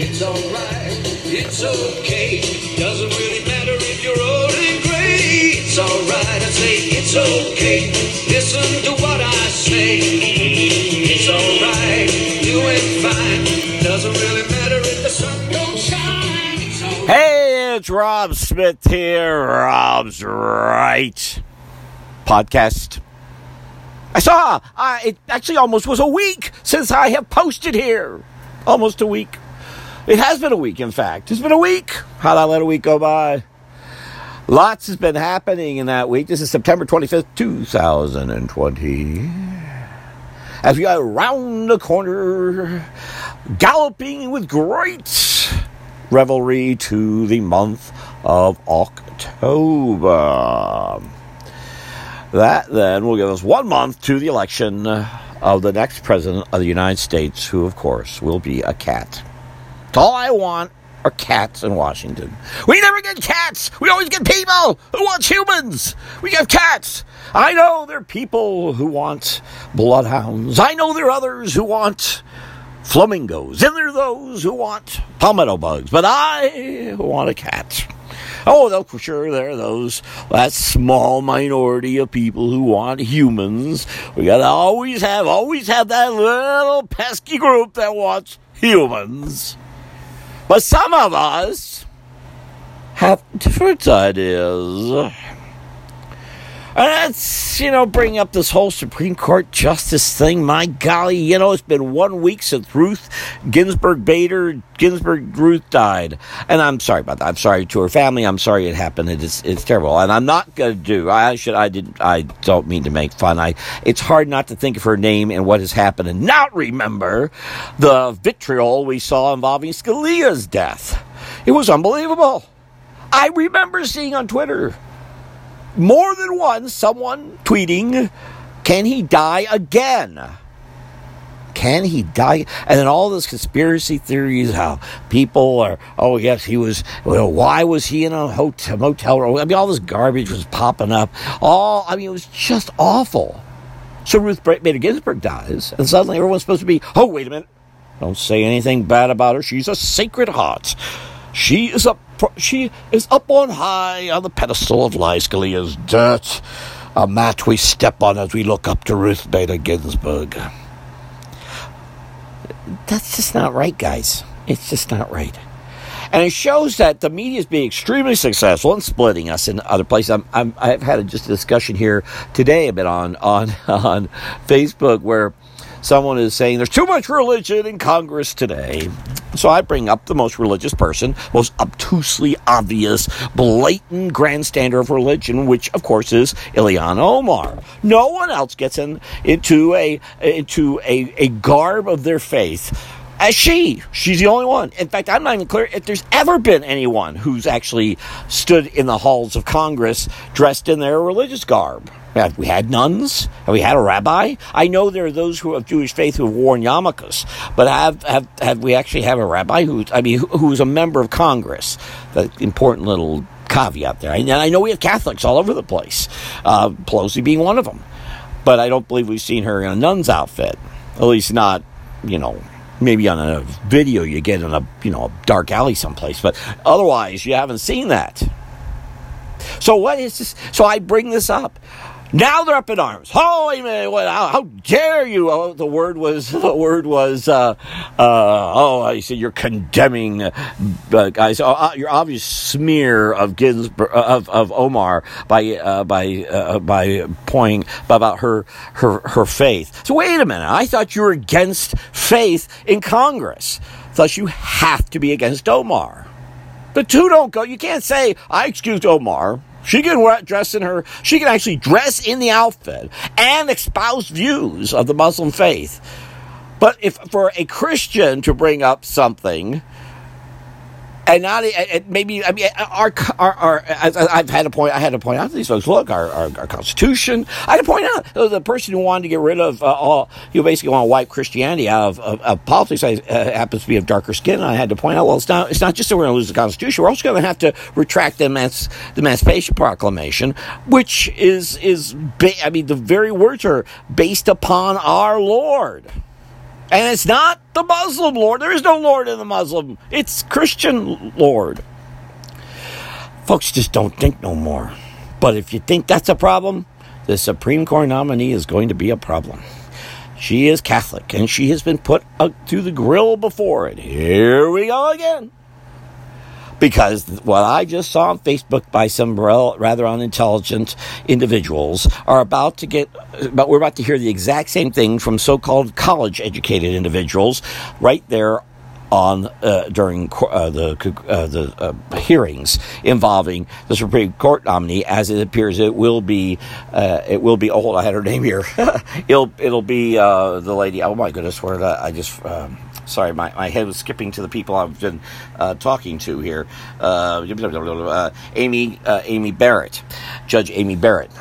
It's alright, it's okay. Doesn't really matter if you're old and gray. It's alright, I say it's okay. Listen to what I say. It's alright, doing fine. Doesn't really matter if the sun don't shine. It's alright. Hey, it's Rob Smith here. Rob's Right podcast. I saw uh, it actually almost was a week since I have posted here. Almost a week. It has been a week, in fact. It's been a week. How'd I let a week go by? Lots has been happening in that week. This is September 25th, 2020. As we go around the corner, galloping with great revelry to the month of October. That then will give us one month to the election of the next president of the United States, who, of course, will be a cat. All I want are cats in Washington. We never get cats. We always get people who want humans. We get cats. I know there are people who want bloodhounds. I know there are others who want flamingos. And there are those who want palmetto bugs. But I want a cat. Oh, though for sure there are those that small minority of people who want humans. We gotta always have, always have that little pesky group that wants humans. But some of us have different ideas. Uh, That's, you know, bring up this whole Supreme Court justice thing. My golly, you know, it's been one week since Ruth Ginsburg Bader Ginsburg Ruth died. And I'm sorry about that. I'm sorry to her family. I'm sorry it happened. It's it's terrible. And I'm not gonna do I should I didn't I don't mean to make fun. I it's hard not to think of her name and what has happened and not remember the vitriol we saw involving Scalia's death. It was unbelievable. I remember seeing on Twitter more than once someone tweeting, Can he die again? Can he die? And then all those conspiracy theories, how people are, oh, yes, he was, well, why was he in a hotel, motel room? I mean, all this garbage was popping up. All, I mean, it was just awful. So Ruth Bader Ginsburg dies, and suddenly everyone's supposed to be, oh, wait a minute. Don't say anything bad about her. She's a sacred heart. She is up. She is up on high on the pedestal of Lie Scalia's dirt, a mat we step on as we look up to Ruth Bader Ginsburg. That's just not right, guys. It's just not right. And it shows that the media is being extremely successful in splitting us in other places. I'm, I'm, I've had a, just a discussion here today a bit on on on Facebook where someone is saying there's too much religion in Congress today. So I bring up the most religious person, most obtusely obvious, blatant grandstander of religion, which of course is Ilhan Omar. No one else gets in, into a into a, a garb of their faith as she. She's the only one. In fact, I'm not even clear if there's ever been anyone who's actually stood in the halls of Congress dressed in their religious garb. Have we had nuns? Have we had a rabbi? I know there are those who of Jewish faith who have worn yarmulkes, but have have have we actually have a rabbi who I mean who's a member of Congress? The important little caveat there. And I know we have Catholics all over the place, uh, Pelosi being one of them, but I don't believe we've seen her in a nun's outfit. At least not, you know, maybe on a video you get in a you know a dark alley someplace, but otherwise you haven't seen that. So what is this? So I bring this up. Now they're up in arms. A minute! What, how, how, dare you? Oh, the word was the word was. Uh, uh, oh, I said you're condemning uh, guys. Oh, your obvious smear of Ginsburg of, of Omar by uh, by uh, by pointing about her her her faith. So wait a minute! I thought you were against faith in Congress. Thus, you have to be against Omar. The two don't go. You can't say I excused Omar. She can dress in her, she can actually dress in the outfit and espouse views of the Muslim faith. But if for a Christian to bring up something, and not maybe I mean our, our, our I've had a point I had to point out to these folks look our, our, our Constitution I had to point out the person who wanted to get rid of uh, all you basically want to wipe Christianity out of, of, of politics I, uh, happens to be of darker skin and I had to point out well it's not it's not just that we're going to lose the Constitution we're also going to have to retract the, the Emancipation Proclamation which is is ba- I mean the very words are based upon our Lord And it's not the Muslim Lord. There is no Lord in the Muslim. It's Christian Lord. Folks just don't think no more. But if you think that's a problem, the Supreme Court nominee is going to be a problem. She is Catholic, and she has been put to the grill before. And here we go again. Because what I just saw on Facebook by some rather unintelligent individuals are about to get, but we're about to hear the exact same thing from so-called college-educated individuals right there on uh, during uh, the uh, the uh, hearings involving the Supreme Court nominee, as it appears it will be uh, it will be. Oh, I had her name here. it'll it'll be the lady. Oh my goodness, where did I, I just. Um, sorry, my, my head was skipping to the people I've been uh, talking to here. Uh, uh, Amy Amy Barrett, Judge Amy Barrett.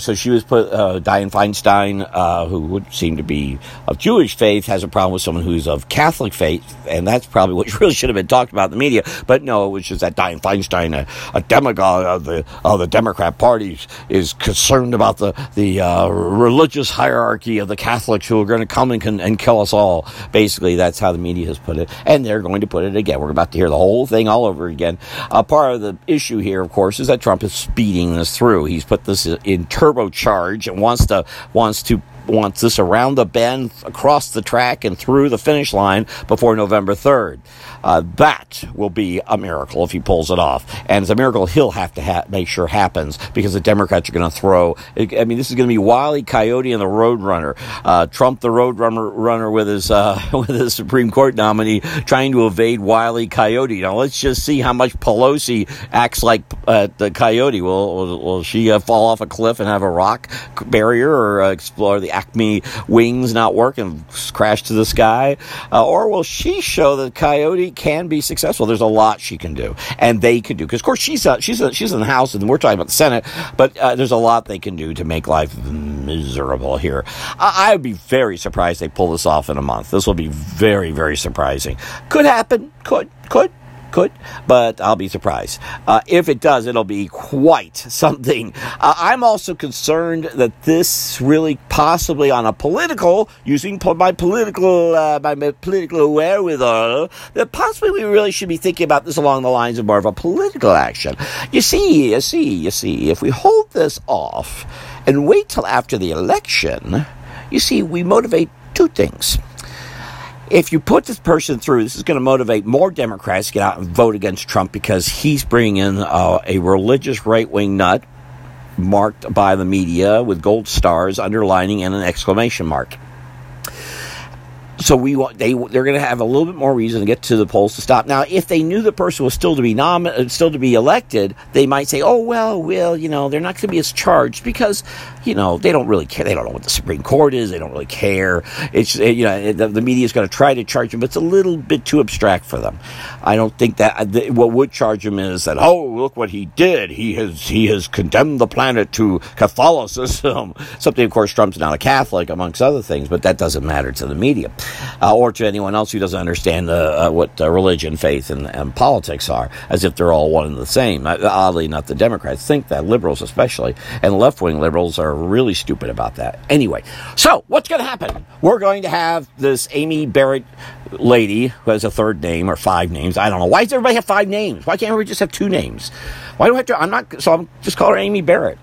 So she was put. Dianne Feinstein, who would seem to be of Jewish faith, has a problem with someone who's of Catholic faith, and that's probably what really should have been talked about in the media. But no, it was just that Dianne Feinstein, a, a demagogue of the of the Democrat Party, is concerned about the the religious hierarchy of the Catholics who are going to come and, and kill us all. Basically, that's how how the media has put it, and they're going to put it again. We're about to hear the whole thing all over again. Uh, part of the issue here, of course, is that Trump is speeding this through. He's put this in turbocharge and wants to wants to wants this around the bend, across the track, and through the finish line before November 3rd. Uh, that will be a miracle if he pulls it off. And it's a miracle he'll have to ha- make sure happens because the Democrats are going to throw. I mean, this is going to be Wiley Coyote and the Roadrunner. Uh, Trump, the Roadrunner, runner with his uh, with his Supreme Court nominee, trying to evade Wiley Coyote. Now let's just see how much Pelosi acts like uh, the Coyote. Will will, will she uh, fall off a cliff and have a rock barrier, or uh, explore the Acme wings not work and crash to the sky, or will she show that Coyote can be successful. There's a lot she can do, and they can do. Because of course she's uh, she's uh, she's in the House, and we're talking about the Senate. But uh, there's a lot they can do to make life miserable here. I, I would be very surprised they pull this off in a month. This will be very very surprising. Could happen. Could could could, but I'll be surprised. Uh, if it does, it'll be quite something. Uh, I'm also concerned that this really possibly on a political, using my political, uh, my political wherewithal, that possibly we really should be thinking about this along the lines of more of a political action. You see, you see, you see, if we hold this off and wait till after the election, you see, we motivate two things if you put this person through, this is going to motivate more Democrats to get out and vote against Trump because he's bringing in uh, a religious right wing nut marked by the media with gold stars underlining and an exclamation mark so we want they they're going to have a little bit more reason to get to the polls to stop. Now, if they knew the person was still to be nom- uh, still to be elected, they might say, "Oh well, well, you know, they're not going to be as charged because you know they don't really care. They don't know what the Supreme Court is. They don't really care. It's you know the, the media is going to try to charge them, but it's a little bit too abstract for them. I don't think that uh, what would charge them is that oh look what he did. He has he has condemned the planet to Catholicism. Something, of course, Trump's not a Catholic amongst other things, but that doesn't matter to the media uh, or to anyone else who doesn't understand uh, what religion, faith, and, and, politics are, as if they're all one and the same. Uh, oddly enough, the Democrats think that, liberals especially, and left wing liberals are really stupid about that. Anyway, so what's going to happen? We're going to have this Amy Barrett lady who has a third name or five names. I don't know. Why does everybody have five names? Why can't we just have two names? Why do I have to? I'm not. So I'm just call her Amy Barrett.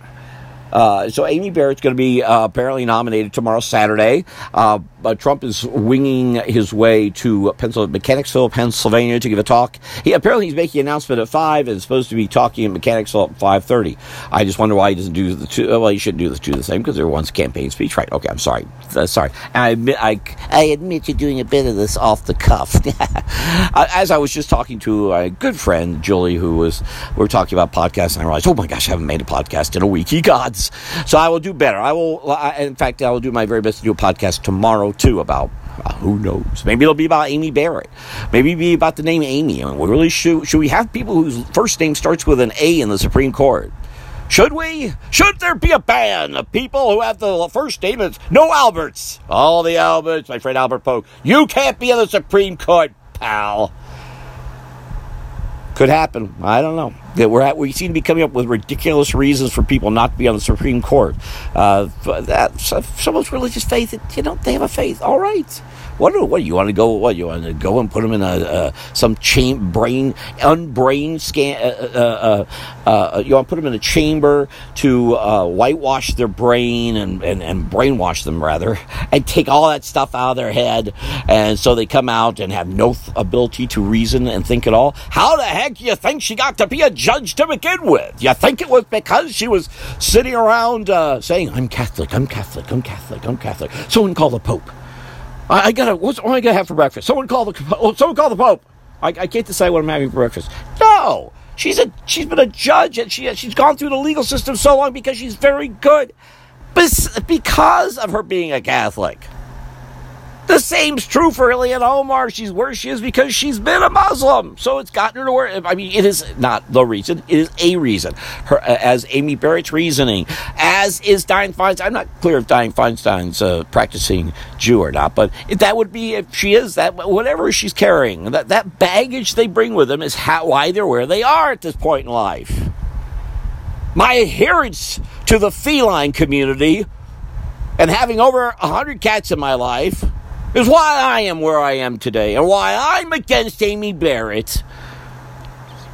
Uh, so Amy Barrett's going to be uh, apparently nominated tomorrow, Saturday. Uh, Trump is winging his way to Pencil- Mechanicsville, Pennsylvania, to give a talk. He apparently he's making an announcement at five and is supposed to be talking in Mechanicsville at five thirty. I just wonder why he doesn't do the two. Well, he shouldn't do the two the same because they're one's campaign speech, right? Okay, I'm sorry. Uh, sorry. I admit I, I admit you're doing a bit of this off the cuff. As I was just talking to a good friend Julie, who was we were talking about podcasts, and I realized, oh my gosh, I haven't made a podcast in a week. He gods! So I will do better. I will. I, in fact, I will do my very best to do a podcast tomorrow too about uh, who knows? Maybe it'll be about Amy Barrett. Maybe it'll be about the name Amy. I mean, we really should. Should we have people whose first name starts with an A in the Supreme Court? Should we? Should there be a ban of people who have the first name? No Alberts. All the Alberts, my friend Albert Polk. You can't be in the Supreme Court, pal. Could happen. I don't know. That we're at, we seem to be coming up with ridiculous reasons for people not to be on the Supreme Court. Uh, that someone's religious faith, you know, they have a faith. All right. What? do- What? You want to go? What? You want to go and put them in a uh, some chain brain unbrain scan? Uh, uh, uh, uh, you want to put them in a chamber to uh, whitewash their brain and, and and brainwash them rather, and take all that stuff out of their head, and so they come out and have no th- ability to reason and think at all. How the heck do you think she got to be a judge to begin with? You think it was because she was sitting around uh, saying, "I'm Catholic, I'm Catholic, I'm Catholic, I'm Catholic." Someone call the Pope. I, I gotta. What's what I gonna have for breakfast? Someone call the. Oh, someone call the Pope. I, I can't decide what I'm having for breakfast. No, she's a. She's been a judge and she she's gone through the legal system so long because she's very good, because of her being a Catholic. The same's true for Ilhan Omar. She's where she is because she's been a Muslim. So it's gotten her to where. I mean, it is not the reason. It is a reason. Her, uh, as Amy Barrett's reasoning, as is Dianne Feinstein. I'm not clear if Dianne Feinstein's a practicing Jew or not, but that would be if she is that whatever she's carrying. That that baggage they bring with them is how why they're where they are at this point in life. My adherence to the feline community and having over a hundred cats in my life is why I am where I am today and why I'm against Amy Barrett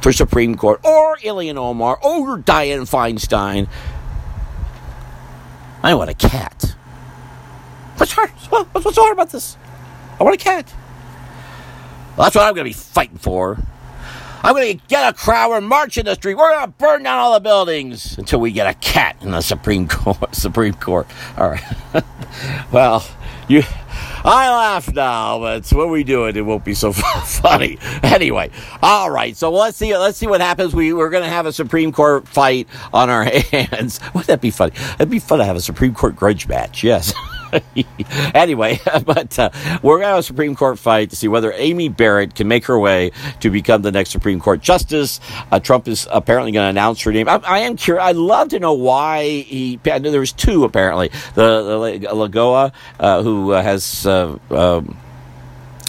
for Supreme Court or Ilhan Omar or Dianne Feinstein. I want a cat. What's hard? What- What's so hard about this? I want a cat. Well, that's what I'm going to be fighting for. I'm going to get a crowd and march in the street. We're going to burn down all the buildings until we get a cat in the Supreme Court. Supreme Court. All right. well, you. I laugh now, but when we do it, it won't be so funny. Anyway, all right. So let's see. Let's see what happens. We we're going to have a Supreme Court fight on our hands. Wouldn't that be funny? It'd be fun to have a Supreme Court grudge match. Yes. anyway, but uh, we're going to have a Supreme Court fight to see whether Amy Barrett can make her way to become the next Supreme Court justice. Uh, Trump is apparently going to announce her name. I, I am curious. I'd love to know why he. I know there was two apparently. The, the Lagoa, uh, who uh, has. Uh, um,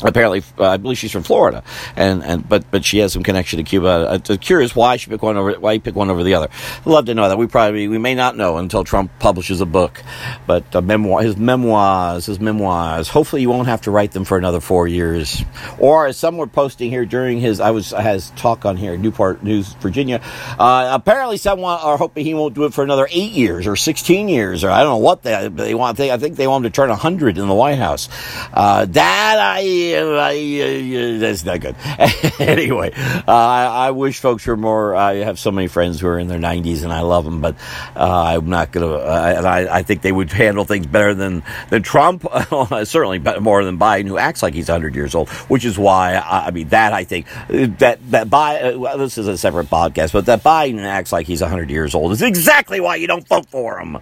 apparently, uh, I believe she's from Florida, and, and but but she has some connection to Cuba. I'm curious why she picked one over why he picked one over the other. I'd love to know that. We probably we may not know until Trump publishes a book, but uh, memoir his memoirs his memoirs. Hopefully, you won't have to write them for another four years. Or as some were posting here during his I was has talk on here Newport News Virginia. Uh, apparently, someone are hoping he won't do it for another eight years or sixteen years or I don't know what they they want. They, I think they want him to turn hundred in the White House. Uh, that I. Uh, that's not good. anyway, uh, I, wish folks were more. I have so many friends who are in their 90s, and I love them, but uh, I'm not going to. and I, I, think they would handle things better than than Trump. certainly more than Biden, who acts like he's 100 years old. Which is why I, I mean that I think that that Biden. Well, this is a separate podcast, but that Biden acts like he's 100 years old is exactly why you don't vote for him.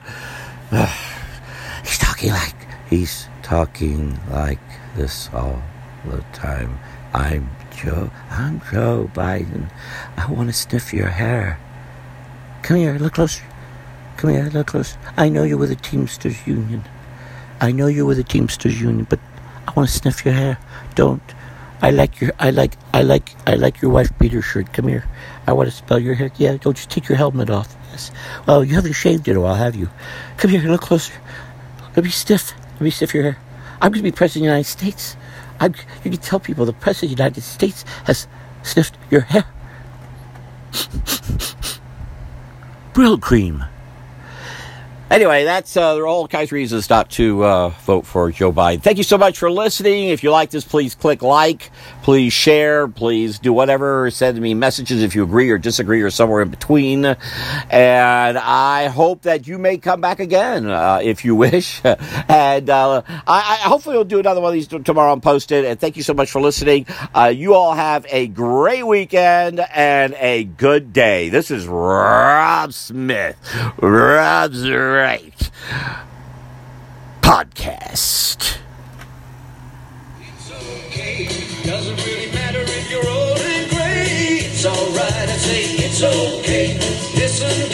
he's talking like he's talking like this all the time. I'm Joe. I'm Joe Biden. I want to sniff your hair. Come here, look closer. Come here, look closer. I know you're with the Teamsters Union. I know you're with the Teamsters Union, but I want to sniff your hair. Don't. I like your. I like. I like. I like your wife beater shirt. Come here. I want to smell your hair. Yeah. Don't just take your helmet off. Yes. Well, you haven't shaved in a while, have you? Come here. Look closer. Let me stiff. Let me stiff your hair. I'm going to be president of the United States. I'm, you can tell people the president of the United States has sniffed your hair. Brylcreem. Anyway, that's uh, are all kinds of reasons not to uh, vote for Joe Biden. Thank you so much for listening. If you like this, please click like, please share, please do whatever. Send me messages if you agree or disagree or somewhere in between. And I hope that you may come back again uh, if you wish. and uh, I, I, hopefully we'll do another one of these tomorrow and post it. And thank you so much for listening. Uh, you all have a great weekend and a good day. This is Rob Smith. Rob's right podcast. It's okay. Doesn't really matter if you're old and gray. It's alright. I say it's okay. Listen